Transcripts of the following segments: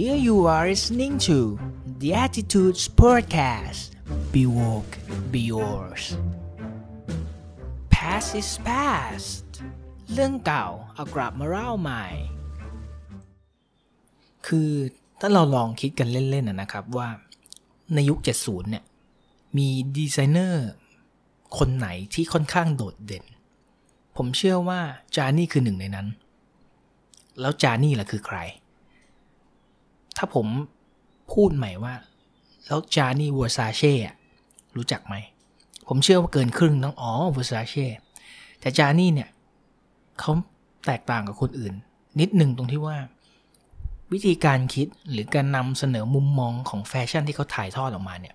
Here you are listening to the Attitudes Podcast. Be woke, be yours. Past is past. เรื่องเก่าเอากลับมาเล่าใหม่ คือถ้าเราลองคิดกันเล่นๆนะครับว่าในยุค 70 เนี่ย มีดีไซเนอร์คนไหนที่ค่อนข้างโดดเด่น ผมเชื่อว่าจานี่คือหนึ่งในนั้น แล้วจานี่ล่ะคือใคร ถ้าผมพูดใหม่ว่า แล้วจานี่วอร์ซาเช่รู้จักไหม ผมเชื่อว่าเกินครึ่งต้องอ๋อวอร์ซาเช่แต่จานี่เนี่ยเขาแตกต่างกับคนอื่น นิดหนึ่งตรงที่ว่า วิธีการคิดหรือการนำเสนอมุมมองของแฟชั่นที่เขาถ่ายทอดออกมาเนี่ย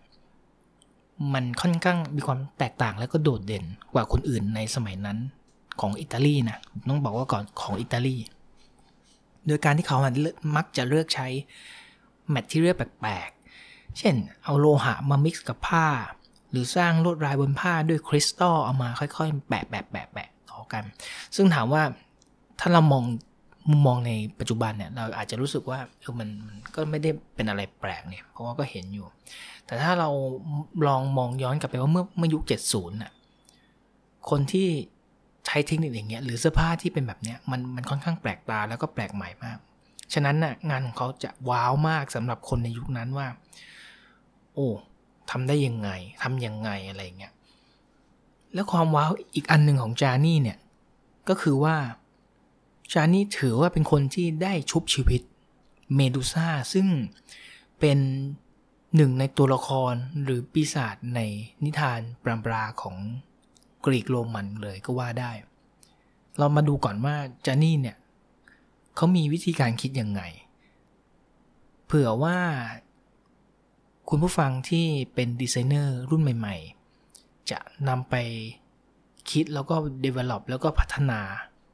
มันค่อนข้างมีความแตกต่างและก็โดดเด่นกว่าคนอื่นในสมัยนั้นของอิตาลีนะต้องบอกว่าก่อนของอิตาลี โดยการที่เขามักจะเลือกใช้แมทที่เรียแปลกๆ เช่น เอาโลหะมามิกซ์กับผ้า หรือสร้างลวดลายบนผ้าด้วยคริสตัลเอามาค่อยๆ แปะแปะแปะแปะต่อกัน ซึ่งถามว่าถ้าเรามองมุมมองในปัจจุบันเนี่ยเราอาจจะรู้สึกว่าเออมันมันก็ไม่ได้เป็นอะไรแปลกเนี่ยเพราะว่าก็เห็นอยู่ แต่ถ้าเราลองมองย้อนกลับไปว่าเมื่อเมื่อยุค 70น่ะคนที่ ใช้เทคนิคอย่างเงี้ยหรือเสื้อผ้าที่เป็นแบบเนี้ยมันมันค่อนข้างแปลกตาแล้วก็แปลกใหม่มาก ฉะนั้นน่ะงานของเขาจะว้าวมากสำหรับคนในยุคนั้นว่า โอ้ทำได้ยังไงทำยังไงอะไรเงี้ยแล้วความว้าวอีกอันหนึ่งของจานี่เนี่ยก็คือว่าจานี่ถือว่าเป็นคนที่ได้ชุบชีวิตเมดูซ่าซึ่งเป็นหนึ่งในตัวละครหรือปีศาจในนิทานปรามปราของ กรีกโรมันเลยก็ว่าได้ เรามาดูก่อนว่าจานี่เนี่ยเขามีวิธีการคิดยังไง เผื่อว่า คุณผู้ฟังที่เป็นดีไซเนอร์รุ่นใหม่ ๆ จะนำไปคิดแล้วก็ develop แล้วก็พัฒนา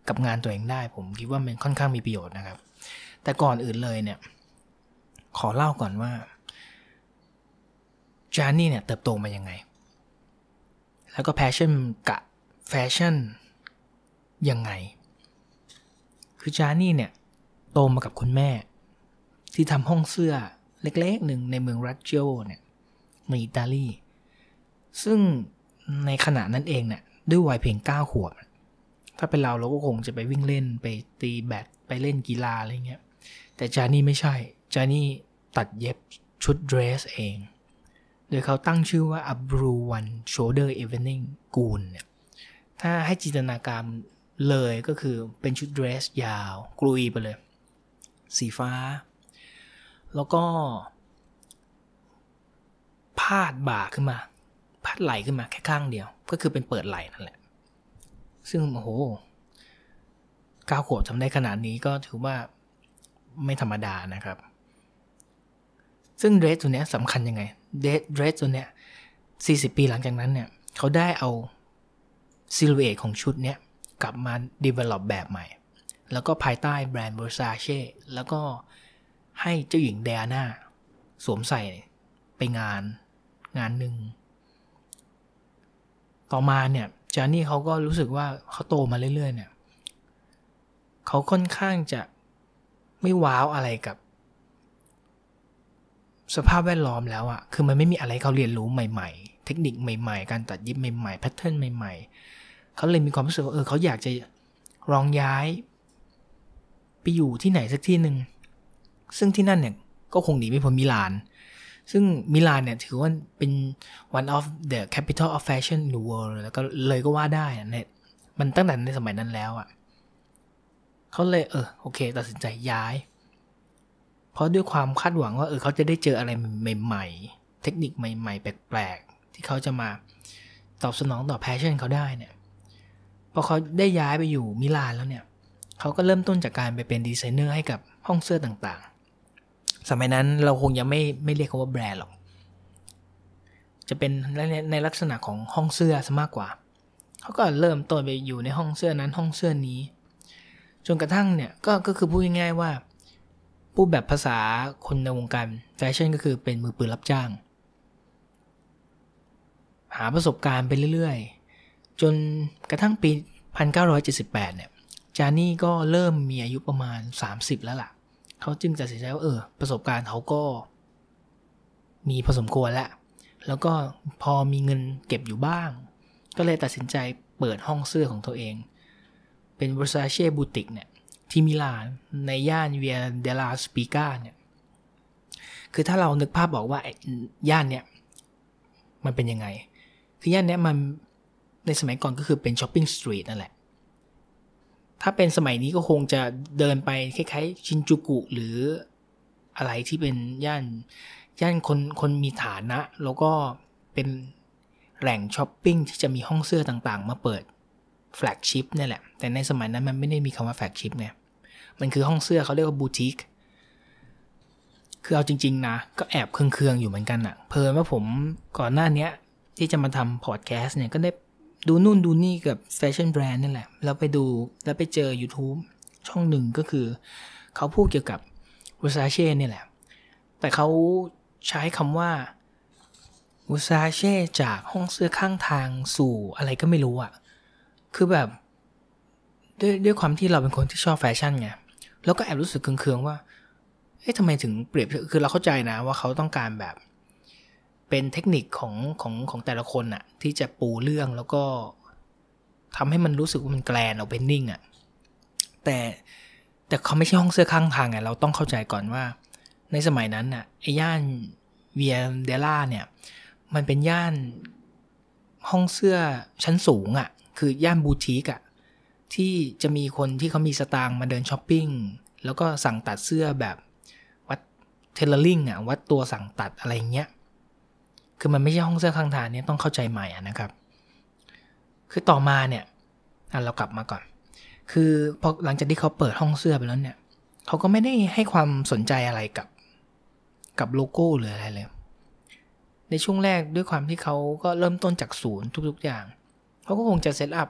กับงานตัวเองได้ ผมคิดว่ามันค่อนข้างมีประโยชน์นะครับ แต่ก่อนอื่นเลยเนี่ย ขอเล่าก่อนว่า Gianni เนี่ยเติบโตมายังไง แล้วก็ passion กับแฟชั่นยังไง คือ Gianni เนี่ย โตมากับคุณแม่ ที่ทำห้องเสื้อเล็กๆหนึ่งในเมือง Reggio เนี่ยในอิตาลี ซึ่งในขณะนั้นเองเนี่ยด้วยวัยเพียงเก้าขวบ ถ้าเป็นเราเราก็คงจะไปวิ่งเล่นไปตีแบดไปเล่นกีฬาอะไรเงี้ย แต่จานี่ไม่ใช่ จานี่ตัดเย็บชุดเดรสเอง โดยเขาตั้งชื่อว่า a b r u One Shoulder Evening กูลเนี่ยถ้าให้จินตนาการเลยก็คือเป็นชุดเดรสยาว กลุยไปเลย สีฟ้า แล้วก็พาดบ่าขึ้นมา พาดไหลขึ้นมาแค่ข้างเดียว ก็คือเป็นเปิดไหลนั่นแหละ ซึ่งโอ้โหก้าวขวบทำได้ขนาดนี้ก็ถือว่าไม่ธรรมดานะครับ ซึ่งเดรสตัวนี้สำคัญยังไง เดรสตัวเนี้ย40ปีหลังจากนั้นเนี่ยเขาได้เอาซิลูเอทของชุดเนี้ยกลับมา develop แบบใหม่ แล้วก็ภายใต้แบรนด์ Versace แล้วก็ให้เจ้าหญิงเดียนาสวมใส่ไปงานงานหนึ่ง ต่อมาเนี่ยจานี่เขาก็รู้สึกว่าเขาโตมาเรื่อยๆเนี่ยเขาค่อนข้างจะไม่ว้าวอะไรกับ สภาพแวดล้อมแล้วอะคือมันไม่มีอะไรเขาเรียนรู้ใหม่ ๆ เทคนิคใหม่ ๆ การตัดยิบใหม่ๆแพทเทิร์นใหม่ ๆ เขาเลยมีความรู้สึกว่าเออเขาอยากจะลองย้าย ไปอยู่ที่ไหนสักที่หนึ่งซึ่งที่นั่นเนี่ยก็คงหนีไม่พ้นมิลาน ซึ่งมิลานเนี่ยถือว่าเป็น one of the capital of fashion in the world แล้วก็เลยก็ว่าได้เนี่ยมันตั้งแต่ในสมัยนั้นแล้วอะ่ะเขาเลยเออโอเค ตัดสินใจย้าย เพราะด้วยความคาดหวังว่าเออเขาจะได้เจออะไรใหม่ๆ เทคนิคใหม่ ๆ แปลกๆ ที่เขาจะมาตอบสนองต่อ passion เขาได้เนี่ยพอเขาได้ย้ายไปอยู่มิลานแล้วเนี่ยเขาก็เริ่มต้นจากการไปเป็นดีไซเนอร์ให้กับห้องเสื้อต่างๆ สมัยนั้นเราคงยังไม่ไม่เรียกเขาว่าแบรนด์หรอก จะเป็นในในลักษณะของห้องเสื้อซะมากกว่า เขาก็เริ่มต้นไปอยู่ในห้องเสื้อนั้นห้องเสื้อนี้ จนกระทั่งเนี่ยก็ก็คือพูดง่ายๆว่า พูดแบบภาษาคนในวงการแฟชั่นก็คือเป็นมือปืนรับจ้าง หาประสบการณ์ไปเรื่อยๆ จนกระทั่งปี 1978 เนี่ย จานี่ก็เริ่มมีอายุประมาณ 30 แล้วล่ะ เขาจึงตัดสินใจว่าเออ ประสบการณ์เขาก็ มีพอสมควรแล้ว แล้วก็พอมีเงินเก็บอยู่บ้าง ก็เลยตัดสินใจเปิดห้องเสื้อของตัวเอง เป็น Versace Boutique เนี่ย ที่มิลานในย่านเวียเดลาสปิกาเนี่ย คือถ้าเรานึกภาพบอกว่าย่านเนี่ยมันเป็นยังไง คือย่านเนี้ยมันในสมัยก่อนก็คือเป็น shopping street นั่นแหละ ถ้าเป็นสมัยนี้ก็คงจะเดินไปคล้ายๆ ชินจูกุหรืออะไรที่เป็นย่านย่านคนคนมีฐานะ แล้วก็เป็นแหล่งช้อปปิ้งที่จะมีห้องเสื้อต่างๆ มาเปิด flagship นี่แหละ แต่ในสมัยนั้นมันไม่ได้มีคำว่า flagship ไงมันคือห้องเสื้อเขาเรียกว่าบูติกคือเอาจริง ๆ นะ ก็แอบเคืองๆอยู่เหมือนกันอะเพลินว่าผมก่อนหน้านี้ที่จะมาทำพอดแคสต์เนี่ยก็ได้ดูนู่นดูนี่กับแฟชั่นแบรนด์นี่แหละ แล้วไปดูแล้วไปเจอ YouTube ช่องหนึ่งก็คือ เขาพูดเกี่ยวกับ Versace นี่แหละ แต่เขาใช้คำว่า Versace จากห้องเสื้อข้างทางสู่อะไรก็ไม่รู้อะคือแบบ ด้วยด้วยความที่เราเป็นคนที่ชอบแฟชั่นไงแล้วก็แอบรู้สึกเคืองๆว่าเอ๊ะทำไมถึงเปรียบคือเราเข้าใจนะว่าเขาต้องการแบบ เป็นเทคนิคของของของแต่ละคนอะที่จะปูเรื่องแล้วก็ทำให้มันรู้สึกว่ามันแกลนเอาเป็นนิ่งอะแต่แต่เขาไม่ใช่ห้องเสื้อข้างทางไงเราต้องเข้าใจก่อนว่า ในสมัยนั้นน่ะไอ้ย่านเวียเดล่าเนี่ย มันเป็นย่านห้องเสื้อชั้นสูงอะ่ะ คือย่านบูติกอะ่ะ ที่จะมีคนที่เขามีสตางค์มาเดินช้อปปิ้ง แล้วก็สั่งตัดเสื้อแบบวัด tailoring อะวัดตัวสั่งตัดอะไรเงี้ย คือมันไม่ใช่ห้องเสื้อข้างทางเนี่ยต้องเข้าใจใหม่อะนะครับ คือต่อมาเนี่ยอะเรากลับมาก่อน คือพอหลังจากที่เขาเปิดห้องเสื้อไปแล้วเนี่ยเขาก็ไม่ได้ให้ความสนใจอะไรกับกับโลโก้หรืออะไรเลย ในช่วงแรกด้วยความที่เขาก็เริ่มต้นจากศูนย์ทุก ๆอย่าง เขาก็คงจะ set up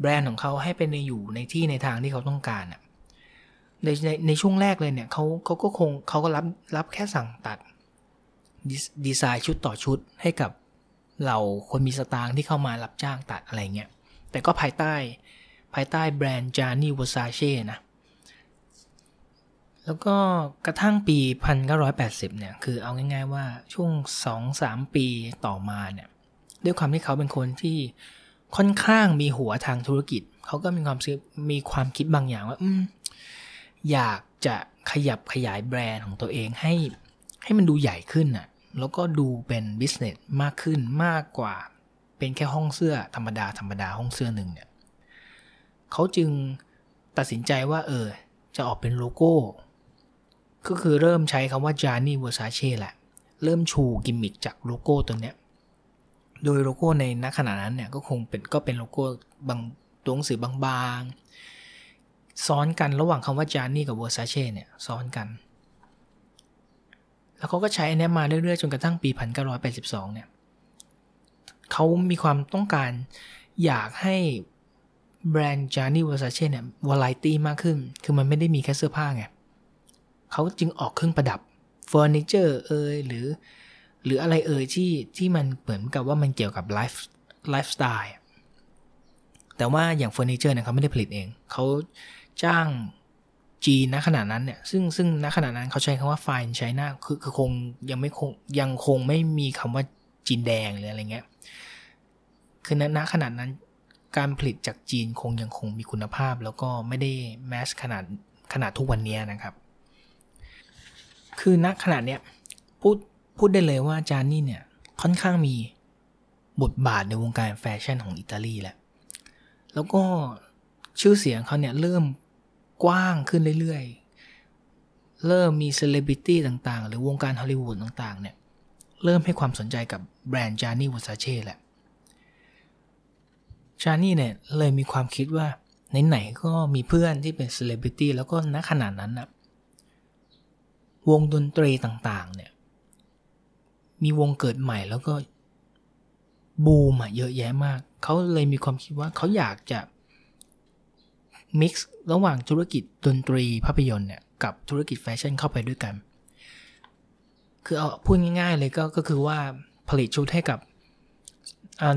แบรนด์ของเขาให้เป็นในอยู่ในที่ในทางที่เขาต้องการอะในในในช่วงแรกเลยเนี่ยเขาเขาก็คงเขาก็รับรับแค่สั่งตัดดีไซน์ชุดต่อชุดให้กับเหล่าคนมีสตางค์ที่เข้ามารับจ้างตัดอะไรเงี้ย แต่ก็ภายใต้ภายใต้แบรนด์ Gianni Versace นะ แล้วก็กระทั่งปี 1980 เนี่ย คือเอาง่ายๆว่าช่วง 2-3 ปีต่อมาเนี่ย ด้วยความที่เขาเป็นคนที่ ค่อนข้างมีหัวทางธุรกิจ เขาก็มีความมีความคิดบางอย่างว่า อืมอยากจะขยับขยายแบรนด์ของตัวเองให้ให้มันดูใหญ่ขึ้นน่ะ แล้วก็ดูเป็นบิสเนสมากขึ้นมากกว่า เป็นแค่ห้องเสื้อธรรมดาธรรมดาห้องเสื้อหนึ่งเนี่ยเขาจึงตัดสินใจว่า เออ จะออกเป็นโลโก้ ก็คือเริ่มใช้คำว่า j a n i v e r s a c e แหละ เริ่มชูกิมมิคจากโลโก้ตัวเนี้ย โดยโลโก้ในนักขณะนั้นเนี่ยก็คงเป็นก็เป็นโลโก้บางตัวหนังสือบางๆ ซ้อนกันระหว่างคำว่า j a n i กับ Versace เช่เนี่ยซ้อนกัน แล้วเขาก็ใช้อันนี้มาเรื่อยๆ จนกระทั่งปี 1982 เนี่ยเขามีความต้องการอยากให้แบรนด์ Gianni Versace เนี่ยวาไรตี้มากขึ้น คือมันไม่ได้มีแค่เสื้อผ้าไงเขาจึงออกเครื่องประดับเฟอร์นิเจอร์เอยหรือ หรืออะไรเอยที่ที่มันเหมือนกับว่ามันเกี่ยวกับ life lifestyle แต่ว่าอย่างเฟอร์นิเจอร์เนี่ยเขาไม่ได้ผลิตเอง เขาจ้างจีนณขณะนั้นเนี่ยซึ่งซึ่งณขณะนั้นเขาใช้คำว่า fine china คือคือคงยังไม่คงยังคงไม่มีคำว่าจีนแดงหรืออะไรเงี้ยคือณณขนาดนั้นการผลิตจากจีนคงยังคงมีคุณภาพ แล้วก็ไม่ได้แมสขนาดขนาดทุกวันนี้นะครับ คือณขนาดเนี้ยพูด พูดได้เลยว่าจานนี่เนี่ยค่อนข้างมีบทบาทในวงการแฟชั่นของอิตาลีแหละ แล้วก็ชื่อเสียงเขาเนี่ยเริ่มกว้างขึ้นเรื่อยๆ เริ่มมีเซเลบริตี้ต่างๆ หรือวงการฮอลลีวูดต่างๆ เนี่ย เริ่มให้ความสนใจกับแบรนด์ Gianni Versace แหละ Gianni เนี่ยเลยมีความคิดว่าไหนๆก็มีเพื่อนที่เป็นเซเลบริตี้แล้วก็ณขณะนั้นนะวงดนตรีต่างๆ เนี่ย มีวงเกิดใหม่แล้วก็บูมอะเยอะแยะมาก เขาเลยมีความคิดว่าเขาอยากจะมิกซ์ระหว่างธุรกิจดนตรีภาพยนตร์เนี่ยกับธุรกิจแฟชั่นเข้าไปด้วยกัน คือเอาพูดง่ายๆเลยก็ก็คือว่าผลิตชุดให้กับ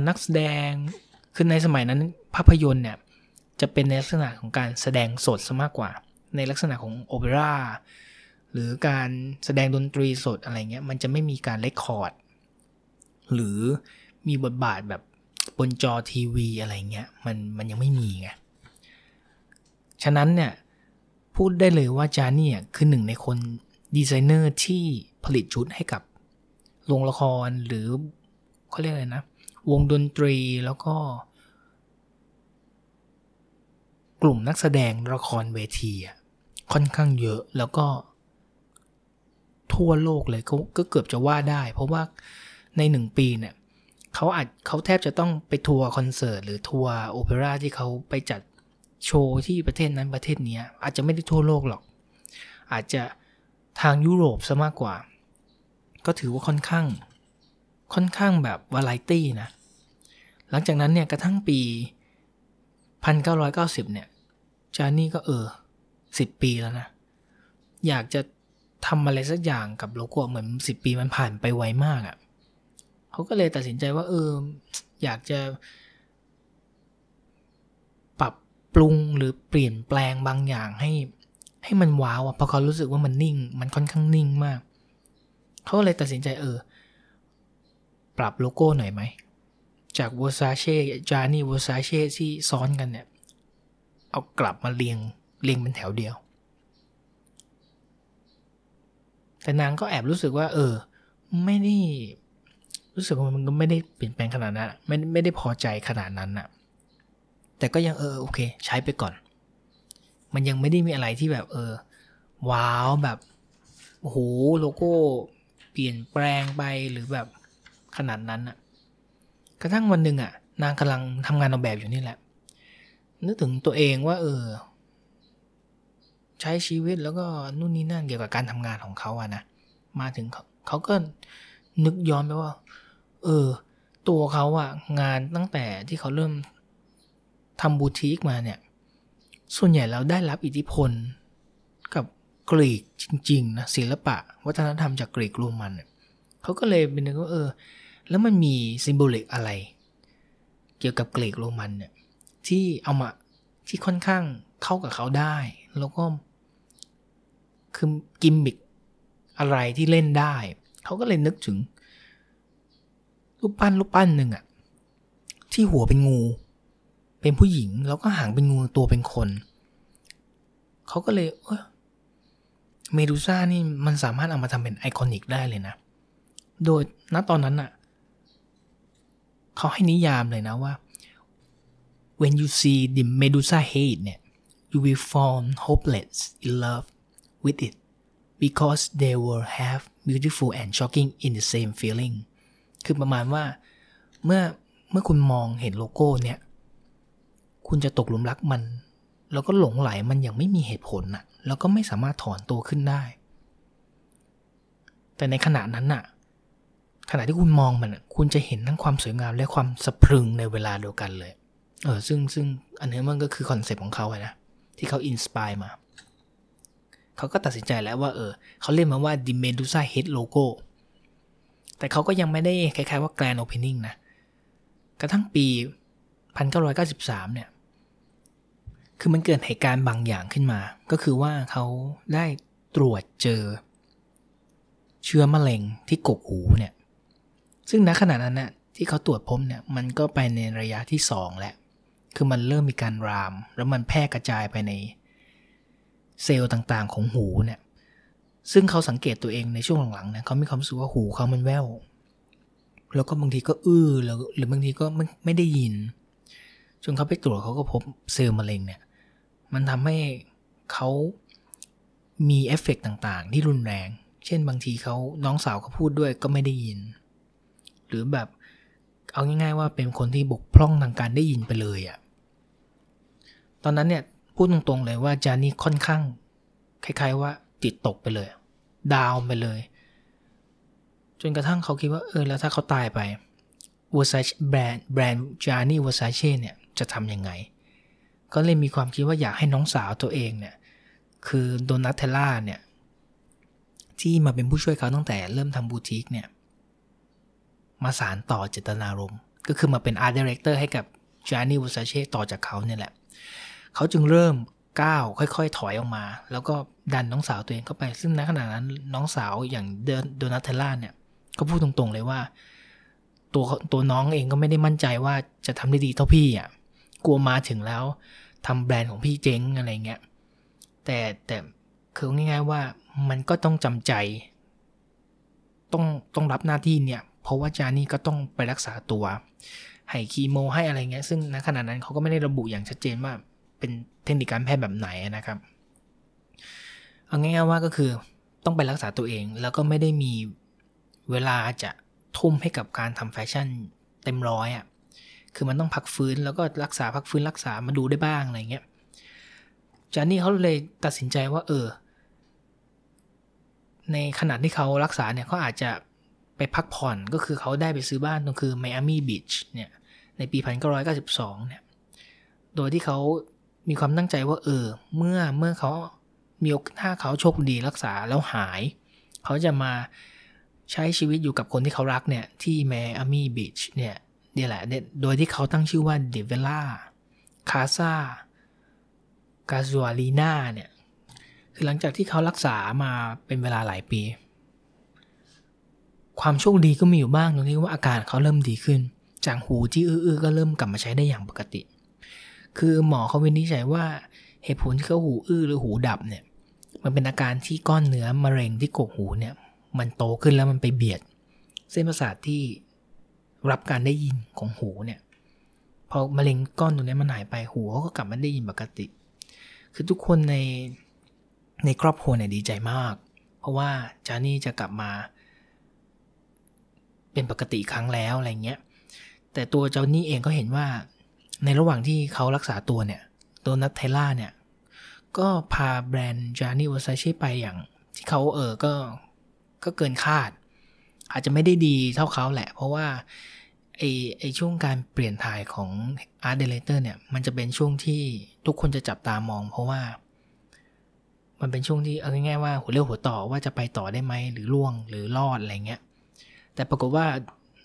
นักแสดง คือในสมัยนั้นภาพยนตร์เนี่ยจะเป็นในลักษณะของการแสดงสดซะมากกว่า ในลักษณะของโอเปร่า หรือการแสดงดนตรีสดอะไรเงี้ยมันจะไม่มีการเลคคอร์ด หรือมีบทบาทแบบบนจอทีวีอะไรเงี้ยมันมันยังไม่มีไง ฉะนั้นเนี่ยพูดได้เลยว่าจานี่คือหนึ่งในคนดีไซเนอร์ที่ผลิตชุดให้กับโรงละครหรือเขาเรียกอะไรนะ วงดนตรีแล้วก็ กลุ่มนักแสดงละครเวทีค่อนข้างเยอะแล้วก็ ทั่วโลกเลยก็ก็เกือบจะว่าได้ เพราะว่าในหนึ่งปีเนี่ยเขาอาจเขาแทบจะต้องไปทัวร์คอนเสิร์ตหรือทัวร์โอเปร่าที่เขาไปจัดโชว์ที่ประเทศนั้นประเทศนี้อาจจะไม่ได้ทั่วโลกหรอก อาจจะทางยุโรปซะมากกว่า ก็ถือว่าค่อนข้าง ค่อนข้างแบบวาไรตี้นะ หลังจากนั้นเนี่ยกระทั่งปี 1990 เนี่ยจานี่ก็เออสิบปีแล้วนะ อยากจะ ทำอะไรสักอย่างกับโลโก้เหมือนสิบปีมันผ่านไปไวมากอะ่ะเขาก็เลยตัดสินใจว่าเอออยากจะปรับปรุงหรือเปลี่ยนแปลงบางอย่างให้ให้มันว้าวอะเพราะเขารู้สึกว่ามันนิ่ง มันค่อนข้างนิ่งมาก เขาเลยตัดสินใจเออ ปรับโลโก้หน่อยไหม จาก Versace จานี่ Versace ที่ซ้อนกันเนี่ย เอากลับมาเรียงเรียงเป็นแถวเดียว แต่นางก็แอบรู้สึกว่า เออ ไม่ได้รู้สึกว่ามันก็ไม่ได้เปลี่ยนแปลงขนาดนั้นไม่ไม่ได้พอใจขนาดนั้นอะแต่ก็ยังเออโอเค ใช้ไปก่อน มันยังไม่ได้มีอะไรที่แบบ เออ ว้าวแบบโอ้โหโลโก้เปลี่ยนแปลงไปหรือแบบขนาดนั้นอะกระทั่งวันหนึ่งอะนางกำลังทำงานออกแบบอยู่นี่แหละนึกถึงตัวเองว่า เออ ใช้ชีวิตแล้วก็นู่นนี่นั่นเกี่ยวกับการทำงานของเขาอะนะมาถึงเขาก็นึกย้อนไปว่า เออ ตัวเขาอะงานตั้งแต่ที่เขาเริ่มทำบูติกมาเนี่ย ส่วนใหญ่แล้วได้รับอิทธิพลกับกรีกจริงๆนะศิลปะ วัฒนธรรมจากกรีกโรมันเนี่ยเขาก็เลยเป็นนึกว่าเออ แล้วมันมีซิมโบลิกอะไร เกี่ยวกับกรีกโรมันเนี่ยที่เอามาที่ค่อนข้างเข้ากับเขาได้ แล้วก็ คือกิมมิกอะไรที่เล่นได้ เขาก็เลยนึกถึงรูปปั้นรูปปั้นหนึ่งอะที่หัวเป็นงู เป็นผู้หญิง แล้วก็หางเป็นงูตัวเป็นคน เขาก็เลยเออเมดูซ่านี่มันสามารถเอามาทำเป็นไอคอนิกได้เลยนะ โดยณตอนนั้นอะเขาให้นิยามเลยนะว่า when you see the Medusa head เนี่ย you will fall hopeless in love with it because they will have beautiful and shocking in the same feeling คือประมาณว่าเมื่อเมื่อคุณมองเห็นโลโก้เนี่ย คุณจะตกหลุมรักมัน แล้วก็หลงไหลมันอย่างไม่มีเหตุผลน่ะ แล้วก็ไม่สามารถถอนตัวขึ้นได้ แต่ในขณะนั้นน่ะ ขณะที่คุณมองมันคุณจะเห็นทั้งความสวยงามและความสะพรึงในเวลาเดียวกันเลย เออซึ่งซึ่งอันนี้มันก็คือคอนเซปต์ของเขาอะนะที่เขาอินสปายมา เขาก็ตัดสินใจแล้วว่าเออเขาเรียกมันว่า The Medusa Head Logo แต่เขาก็ยังไม่ได้คล้ายๆว่า Grand Opening นะ กระทั่งปี 1993 เนี่ย คือมันเกิดเหตุการณ์บางอย่างขึ้นมา ก็คือว่าเขาได้ตรวจเจอ เชื้อมะเร็งที่กกหูเนี่ย ซึ่งณขณะนั้นน่ะที่เขาตรวจพบเนี่ยมันก็ไปในระยะที่สองแล้ว คือมันเริ่มมีการราม แล้วมันแพร่กระจายไปใน เซลล์ต่างๆ ของหูเนี่ย ซึ่งเขาสังเกตตัวเองในช่วงหลังๆเนี่ยเขามีความรู้สึกว่าหูเขามันแว่ว แล้วก็บางทีก็อื้อแล้วหรือบางทีก็ไม่ไม่ได้ยิน จนเขาไปตรวจเขาก็พบเซลล์มะเร็งเนี่ย มันทำให้เขามีเอฟเฟกต่างๆ ที่รุนแรง เช่นบางทีเขาน้องสาวเขาพูดด้วยก็ไม่ได้ยิน หรือแบบเอาง่ายๆว่าเป็นคนที่บกพร่องทางการได้ยินไปเลยอะ่ะ ตอนนั้นเนี่ย พูดตรงๆเลยว่าจานี่ค่อนข้างคล้ายๆว่าจิตตกไปเลย ดาวไปเลย จนกระทั่งเขาคิดว่าเออแล้วถ้าเขาตายไป Vers- แบรนด์แบรนด์ Gianni Versace เนี่ยจะทำยังไง ก็เลยมีความคิดว่าอยากให้น้องสาวตัวเองเนี่ย คือ Donatella เนี่ย ที่มาเป็นผู้ช่วยเขาตั้งแต่เริ่มทำบูติกเนี่ย มาสานต่อเจตนารมณ์ ก็คือมาเป็น art director ให้กับ Gianni Versace ต่อจากเขาเนี่ยแหละ เขาจึงเริ่มก้าวค่อย ๆ ถอยออกมา แล้วก็ดันน้องสาวตัวเองเข้าไป ซึ่งในขณะนั้นน้องสาวอย่างโดนัทเทล่าเนี่ยก็พูดตรงๆเลยว่า ตัวตัวน้องเองก็ไม่ได้มั่นใจว่าจะทำได้ดีเท่าพี่อะกลัวมาถึงแล้วทำแบรนด์ของพี่เจ๊งอะไรเงี้ยแต่แต่คือง่าย ๆว่ามันก็ต้องจำใจ ต้องต้องรับหน้าที่เนี่ย เพราะว่าจานี่ก็ต้องไปรักษาตัวให้คีโมให้อะไรเงี้ยซึ่งณขณะนั้นเขาก็ไม่ได้ระบุอย่างชัดเจนว่า เป็นเทคนิคการแพทย์แบบไหนนะครับ เอาง่ายๆว่าก็คือต้องไปรักษาตัวเองแล้วก็ไม่ได้มีเวลาจะทุ่มให้กับการทำแฟชั่นเต็มร้อยอะ่ะคือมันต้องพักฟื้นแล้วก็รักษาพักฟื้นรักษามาดูได้บ้างอะไรเงี้ยจานี่เขาเลยตัดสินใจว่า เออ ในขณะที่เขารักษาเนี่ยเขาอาจจะไปพักผ่อนก็คือเขาได้ไปซื้อบ้านตรงคือไมอามี่บีชเนี่ยในปี 1992 เนี่ย โดยที่เขา มีความตั้งใจว่าเออ เมื่อเมื่อเขามีถ้าเขาโชคดีรักษาแล้วหาย เขาจะมาใช้ชีวิตอยู่กับคนที่เขารักเนี่ย ที่แมอามี่บีชเนี่ยเดี๋ยแหละ โดยที่เขาตั้งชื่อว่าเดเวล่าคาซากาซัวลีนาเนี่ย คือหลังจากที่เขารักษามาเป็นเวลาหลายปี ความโชคดีก็มีอยู่บ้างตรงที่ว่าอาการเขาเริ่มดีขึ้น จากหูที่อื้อๆก็เริ่มกลับมาใช้ได้อย่างปกติ คือหมอเขาวินิจฉัยว่าเหตุผลที่เขาหูอื้อหรือหูดับเนี่ย มันเป็นอาการที่ก้อนเนื้อมะเร็งที่กกหูเนี่ย มันโตขึ้นแล้วมันไปเบียด เส้นประสาทที่รับการได้ยินของหูเนี่ยพอมะเร็งก้อนตรงนี้มันหายไปหูเขาก็กลับมาได้ยินปกติ คือทุกคนในในครอบครัวเนี่ยดีใจมาก เพราะว่าจานี่จะกลับมา เป็นปกติครั้งแล้วอะไรเงี้ยแต่ตัวเจ้านี่เองก็เห็นว่า ในระหว่างที่เขารักษาตัวเนี่ยโดนัทเทล่าเนี่ย ก็พาแบรนด์จานี่วอซาช่ไปอย่าง ที่เขาเออก็ก็เกินคาด อาจจะไม่ได้ดีเท่าเขาแหละ เพราะว่าไอไอช่วงการเปลี่ยนถ่ายของ Art Director เนี่ย มันจะเป็นช่วงที่ทุกคนจะจับตามอง เพราะว่า มันเป็นช่วงที่เอาง่ายๆว่าหัวเรี่ยวหัวต่อว่าจะไปต่อได้ไหมหรือล่วงหรือรอดอะไรเงี้ย แต่ปรากฏว่า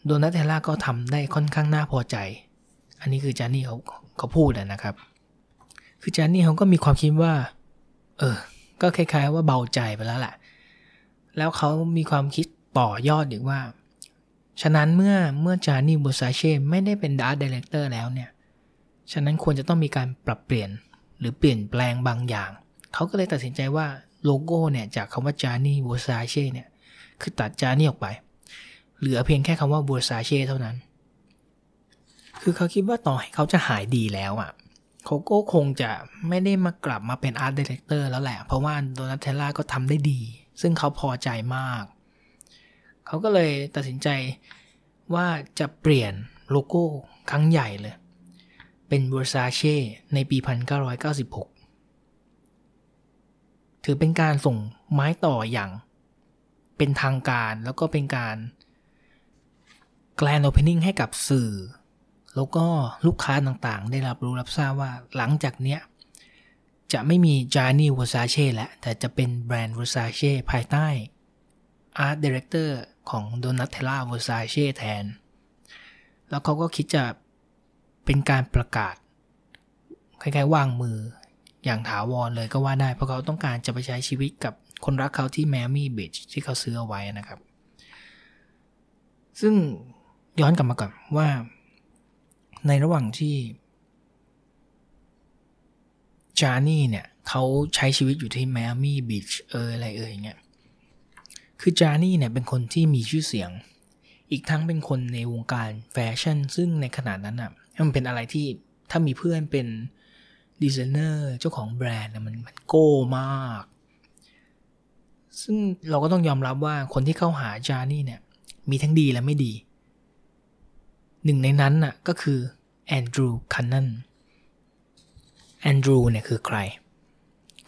โดนัทเทล่าก็ทำได้ค่อนข้างน่าพอใจ อันนี้คือจานนี่เขาเขาพูดนะครับ คือจานนี่เขาก็มีความคิดว่า เออ ก็คล้าย ๆ ว่าเบาใจไปแล้วแหละแล้วเขามีความคิดต่อยอดอีกว่า ฉะนั้นเมื่อเมื่อ Gianni Versace ไม่ได้เป็น art director แล้วเนี่ย ฉะนั้นควรจะต้องมีการปรับเปลี่ยนหรือเปลี่ยนแปลงบางอย่าง เขาก็เลยตัดสินใจว่าโลโก้เนี่ยจากคำว่า Gianni Versace เนี่ย คือตัด Gianni ออกไป เหลือเพียงแค่คำว่า Versace เท่านั้น คือเขาคิดว่าต่อให้เขาจะหายดีแล้วอะ่ะเขาก็คงจะไม่ได้มากลับมาเป็น art director แล้วแหละ เพราะว่า Donatella ก็ทำได้ดี ซึ่งเขาพอใจมาก เขาก็เลยตัดสินใจว่าจะเปลี่ยนโลโก้ครั้งใหญ่เลย เป็น Versace ในปี 1996 ถือเป็นการส่งไม้ต่ออย่างเป็นทางการแล้วก็เป็นการ grand opening ให้กับสื่อ แล้วก็ลูกค้าต่างๆ ได้รับรู้รับทราบว่าหลังจากเนี้ย จะไม่มีจานี่ Versace แล้ว แต่จะเป็นแบรนด์ Versace ภายใต้ Art Director ของ Donatella Versace แทน แล้วเขาก็คิดจะเป็นการประกาศ คล้ายๆวางมืออย่างถาวรเลยก็ว่าได้ เพราะเขาต้องการจะไปใช้ชีวิตกับคนรักเขาที่แมมี่บีชที่เขาซื้อเอาไว้นะครับ ซึ่งย้อนกลับมาก่อนว่า ในระหว่างที่ Gianni เนี่ยเขาใช้ชีวิตอยู่ที่ Miami Beach เอออะไรเอออย่างเงี้ยคือ Gianni เนี่ยเป็นคนที่มีชื่อเสียง อีกทั้งเป็นคนในวงการแฟชั่น ซึ่งในขณะนั้นอะมันเป็นอะไรที่ถ้ามีเพื่อนเป็นดีไซเนอร์เจ้าของแบรนด์มันมันโก้มาก ซึ่งเราก็ต้องยอมรับว่าคนที่เข้าหา Gianni เนี่ย มีทั้งดีและไม่ดี หนึ่งในนั้นน่ะก็คือ Andrew Cunanan Andrew เนี่ยคือใคร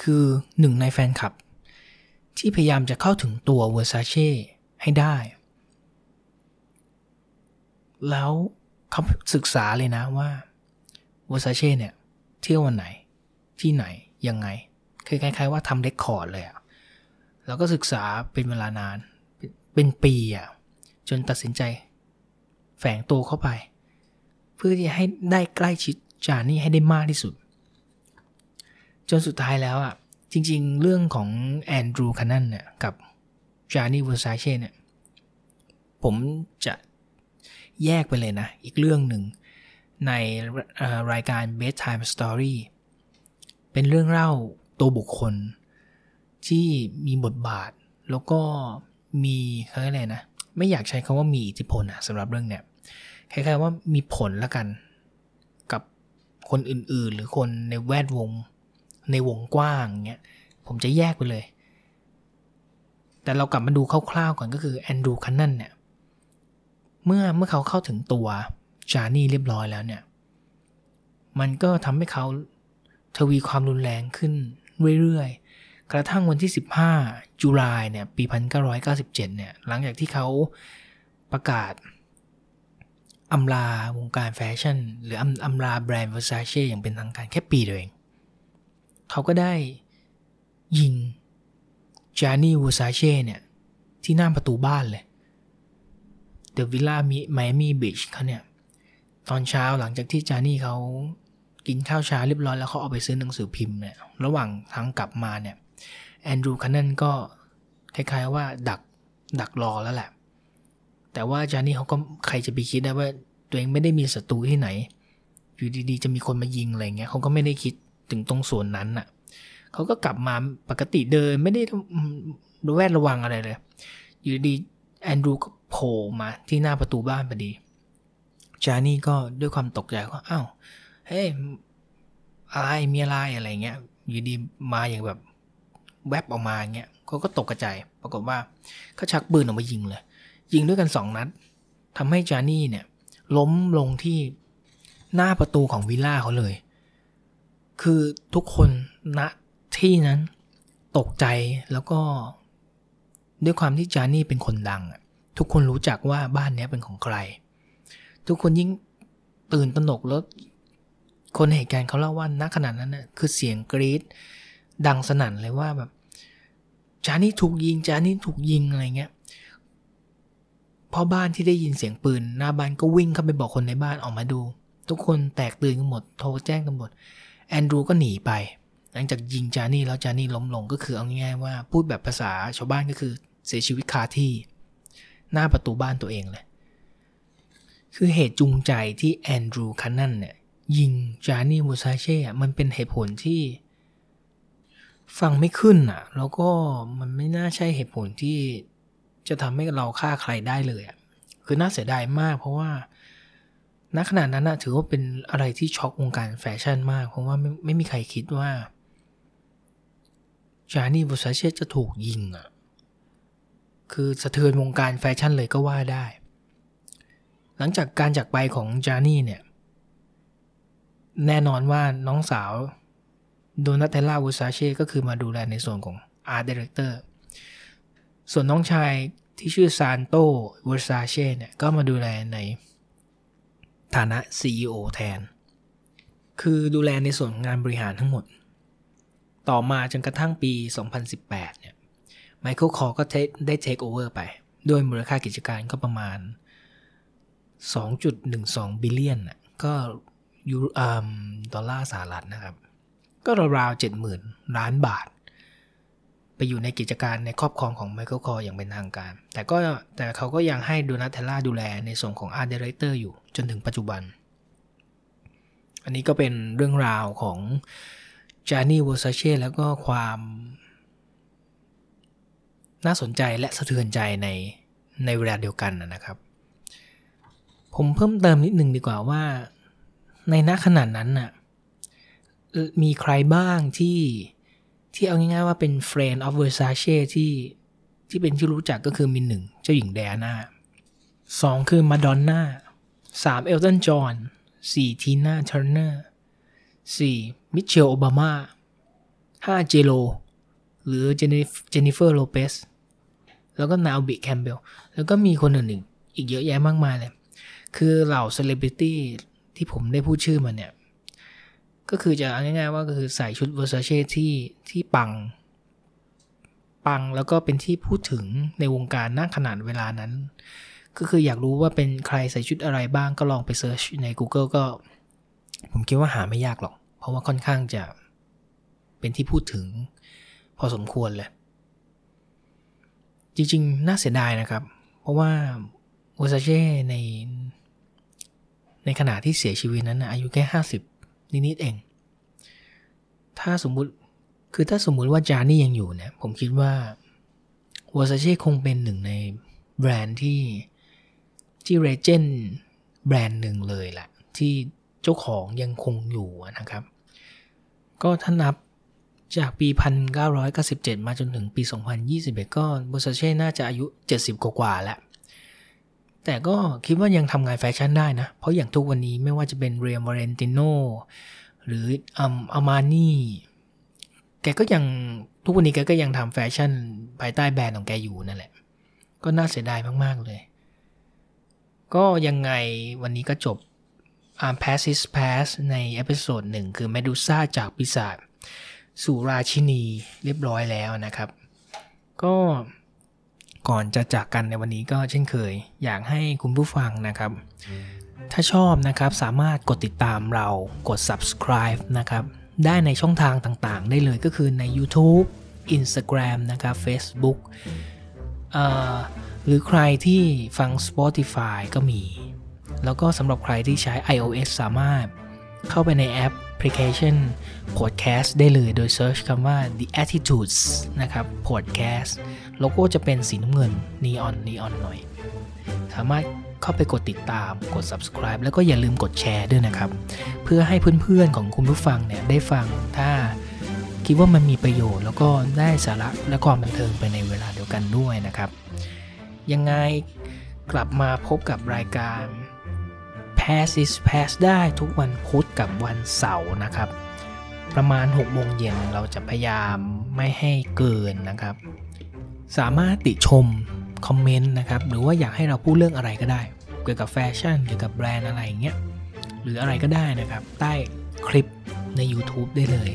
คือหนึ่งในแฟนคลับ ที่พยายามจะเข้าถึงตัว Versace ให้ได้ แล้วเขาศึกษาเลยนะว่า Versace เนี่ยเที่ยววันไหนที่ไหน ยังไง คือคล้ายๆว่าทำ record เลยอะแล้วก็ศึกษาเป็นเวลานานเป็นปีอะจนตัดสินใจ แฝงตัวเข้าไป เพื่อที่ให้ได้ใกล้ชิดจานี่ให้ได้มากที่สุด จนสุดท้ายแล้วอะจริงๆ เรื่องของแอนดรูคานันเนี่ยกับจานี่เวอร์ซาเช่เนี่ยผมจะแยกไปเลยนะ อีกเรื่องหนึ่งในรายการ Bedtime Story เป็นเรื่องเล่าตัวบุคคล ที่มีบทบาทแล้วก็มีเขาเรียกอะไรนะ ไม่อยากใช้คำว่ามีอิทธิพลอะสำหรับเรื่องเนี้ย คล้ายๆว่ามีผลละกัน กับคนอื่นๆ หรือคนในแวดวง ในวงกว้างเงี้ยผมจะแยกไปเลย แต่เรากลับมาดูคร่าวๆก่อนก็คือแอนดรูคันนันเนี่ย เมื่อเมื่อเขาเข้าถึงตัวจานี่เรียบร้อยแล้วเนี่ย มันก็ทำให้เขาทวีความรุนแรงขึ้นเรื่อยๆ กระทั่งวันที่ 15 จุลายเนี่ย ปี 1997 เนี่ย หลังจากที่เขาประกาศ อำลาวงการแฟชั่น หรืออำอำลาแบรนด์ Versace อย่างเป็นทางการแค่ปีเดียวเอง เขาก็ได้ยิงจานี่วูซาเช่เนี่ย ที่หน้าประตูบ้านเลยเดอะวิลล่ามีไมอามี่บีชเขาเนี่ย ตอนเช้าหลังจากที่จานี่เขากินข้าวเช้าเรียบร้อยแล้วเขาเอาไปซื้อหนังสือพิมพ์เนี่ย ระหว่างทางกลับมาเนี่ยแอนดรูว์คันนันก็คล้ายๆว่าดักดักรอแล้วแหละ แต่ว่าจานี่เขาก็ใครจะไปคิดได้ว่า ตัวเองไม่ได้มีศัตรูที่ไหน อยู่ดีๆ จะมีคนมายิงอะไรเงี้ยเขาก็ไม่ได้คิดถึงตรงส่วนนั้นน่ะเขาก็กลับมาปกติเดินไม่ได้ระแวดระวังอะไรเลย อยู่ดีแอนดรูก็โผล่มาที่หน้าประตูบ้านพอดี จานี่ก็ด้วยความตกใจก็อ้าวเฮ้ยอะไรมีอะไรอะไรเงี้ย อยู่ดีมาอย่างแบบแวบออกมาเงี้ยเขาก็ตกกระจายปรากฏว่าเขาชักปืนออกมายิงเลย ยิงด้วยกันสองนัดทำให้จานี่เนี่ย ล้มลงที่หน้าประตูของวิลล่าเขาเลย คือทุกคนณที่นั้นตกใจแล้วก็ ด้วยความที่จานี่เป็นคนดัง ทุกคนรู้จักว่าบ้านนี้เป็นของใคร ทุกคนยิ่งตื่นตระหนกแล้วคนเหตุการณ์เขาเล่าว่าณขณะนั้นน่ะคือเสียงกรี๊ดดังสนั่นเลยว่าแบบจานี่ถูกยิงจานี่ถูกยิงอะไรเงี้ย พ่อบ้านที่ได้ยินเสียงปืนหน้าบ้านก็วิ่งเข้าไปบอกคนในบ้านออกมาดู ทุกคนแตกตื่นกันหมดโทรแจ้งตำรวจแอนดรูก็หนีไป หลังจากยิงจานี่แล้วจานี่ล้มลงก็คือเอาง่ายๆว่าพูดแบบภาษาชาวบ้านก็คือเสียชีวิตคาที่ หน้าประตูบ้านตัวเองเลยคือเหตุจูงใจที่แอนดรูคันนันเนี่ยยิงจานี่มูซาเช่มันเป็นเหตุผลที่ ฟังไม่ขึ้นอะ แล้วก็มันไม่น่าใช่เหตุผลที่ จะทำให้เราฆ่าใครได้เลยอะคือน่าเสียดายมาก เพราะว่าณขณะนั้นนะถือว่าเป็นอะไรที่ช็อกวงการแฟชั่นมาก เพราะว่าไม่ไม่มีใครคิดว่าจานี่บูซาเช่จะถูกยิงอะคือสะเทือนวงการแฟชั่นเลยก็ว่าได้ หลังจากการจากไปของจานี่เนี่ย แน่นอนว่าน้องสาวDonatella Versace ก็คือมาดูแลในส่วนของ art director ส่วนน้องชายที่ชื่อ Santo Versace เนี่ย ก็มาดูแลในฐานะ CEO แทน คือดูแลในส่วนงานบริหารทั้งหมด ต่อมาจนกระทั่งปี 2018 เนี่ย Michael Kors ก็ได้เทคโอเวอร์ไป ด้วยมูลค่ากิจการก็ประมาณ 2.12 billionก็ยูดอลลาร์สหรัฐนะครับ ก็ราวๆเจ็ดหมื่นล้านบาท อยู่ในกิจการในครอบครองของ Michael Kors อย่างเป็นทางการ แต่ก็แต่เขาก็ยังให้ดูนัทเทล่าดูแลในส่วนของ Art Director อยู่จนถึงปัจจุบัน อันนี้ก็เป็นเรื่องราวของจานี่วอร์ซาเช่แล้วก็ความน่าสนใจและสะเทือนใจในในเวลาเดียวกันนะครับ ผมเพิ่มเติมนิดนึงดีกว่าว่า ในณขณะนั้นน่ะมีใครบ้างที่ ที่เอาง่ายๆว่าเป็น friend of Versace ที่ที่เป็นที่รู้จักก็คือมีหนึ่งเจ้าหญิงไดอาน่าสองคือมาดอนน่าสามเอลตันจอห์นสี่ทีน่าเทอร์เนอร์สี่มิเชลโอบามาห้าเจโลหรือเจนนิเฟอร์โลเปสแล้วก็ Naomi Campbell แล้วก็มีคนอื่นอีกอีกเยอะแยะมากมายเลย คือเหล่าเซเลบริตี้ที่ผมได้พูดชื่อมันเนี่ย ก็คือจะง่ายๆว่าก็คือใส่ชุด Versace ที่ที่ปัง ปังแล้วก็เป็นที่พูดถึงในวงการนั่งขนาดเวลานั้น ก็คืออยากรู้ว่าเป็นใครใส่ชุดอะไรบ้างก็ลองไป search ใน Google ก็ ผมคิดว่าหาไม่ยากหรอก เพราะว่าค่อนข้างจะเป็นที่พูดถึง พอสมควรเลย จริงๆ น่าเสียดายนะครับ เพราะว่าโอซาเช่ในในขณะที่เสียชีวิตนั้นนะอายุแค่ห้าสิบ นิดๆเอง ถ้าสมมุติคือถ้าสมมุติว่าจานี่ยังอยู่เนี่ยผมคิดว่าวอซาเช่คงเป็นหนึ่งในแบรนด์ที่ที่เรเจนแบรนด์หนึ่งเลยแหละ ที่เจ้าของยังคงอยู่นะครับ ก็ถ้านับจากปี 1997 มาจนถึงปี 2021 ก็โบซาเช่น่าจะอายุ 70 กว่าๆแล้ว แต่ก็คิดว่ายังทำงานแฟชั่นได้นะ เพราะอย่างทุกวันนี้ไม่ว่าจะเป็นเรียมวาเรนติโนหรืออัมอามานี่แกก็ยังทุกวันนี้แกก็ยังทำแฟชั่นภายใต้แบรนด์ของแกอยู่นั่นแหละ ก็น่าเสียดายมาก ๆ เลย ก็ยังไงวันนี้ก็จบ Arm Past is Passed ใน episode หนึ่งคือ Medusa จากปีศาจสู่ราชินีเรียบร้อยแล้วนะครับ ก็ ก่อนจะจากกันในวันนี้ก็เช่นเคย อยากให้คุณผู้ฟังนะครับ ถ้าชอบนะครับสามารถกดติดตามเรากด subscribe นะครับได้ในช่องทางต่างๆ ได้เลยก็คือใน YouTube Instagram นะครับ Facebook หรือใครที่ฟัง Spotify ก็มี แล้วก็สำหรับใครที่ใช้ iOS สามารถ เข้าไปในแอปพลิเคชัน Podcast ได้เลยโดย Search คำว่า The Attitudes นะครับ Podcast โลโก้จะเป็นสีน้ำเงินนีออนนีออนหน่อย สามารถเข้าไปกดติดตามกด subscribe แล้วก็อย่าลืมกดแชร์ด้วยนะครับ เพื่อให้เพื่อนๆของคุณผู้ฟังเนี่ยได้ฟังถ้าคิดว่ามันมีประโยชน์แล้วก็ได้สาระและความบันเทิงไปในเวลาเดียวกันด้วยนะครับ ยังไงกลับมาพบกับรายการ Pass is Pass ได้ทุกวันพุธกับวันเสาร์นะครับ ประมาณ6โมงเย็นเราจะพยายามไม่ให้เกินนะครับ สามารถติชมคอมเมนต์นะครับ หรือว่าอยากให้เราพูดเรื่องอะไรก็ได้ เกี่ยวกับแฟชั่นเกี่ยวกับแบรนด์อะไรอย่างเงี้ยหรืออะไรก็ได้นะครับ ใต้คลิปใน YouTube ได้เลย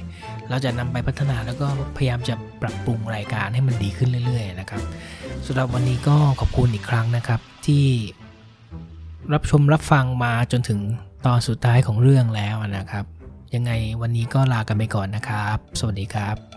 เราจะนำไปพัฒนาแล้วก็พยายามจะปรับปรุงรายการให้มันดีขึ้นเรื่อย ๆ นะครับสำหรับวันนี้ก็ขอบคุณอีกครั้งนะครับที่ รับชมรับฟังมาจนถึงตอนสุดท้ายของเรื่องแล้วนะครับ ยังไงวันนี้ก็ลากันไปก่อนนะครับ สวัสดีครับ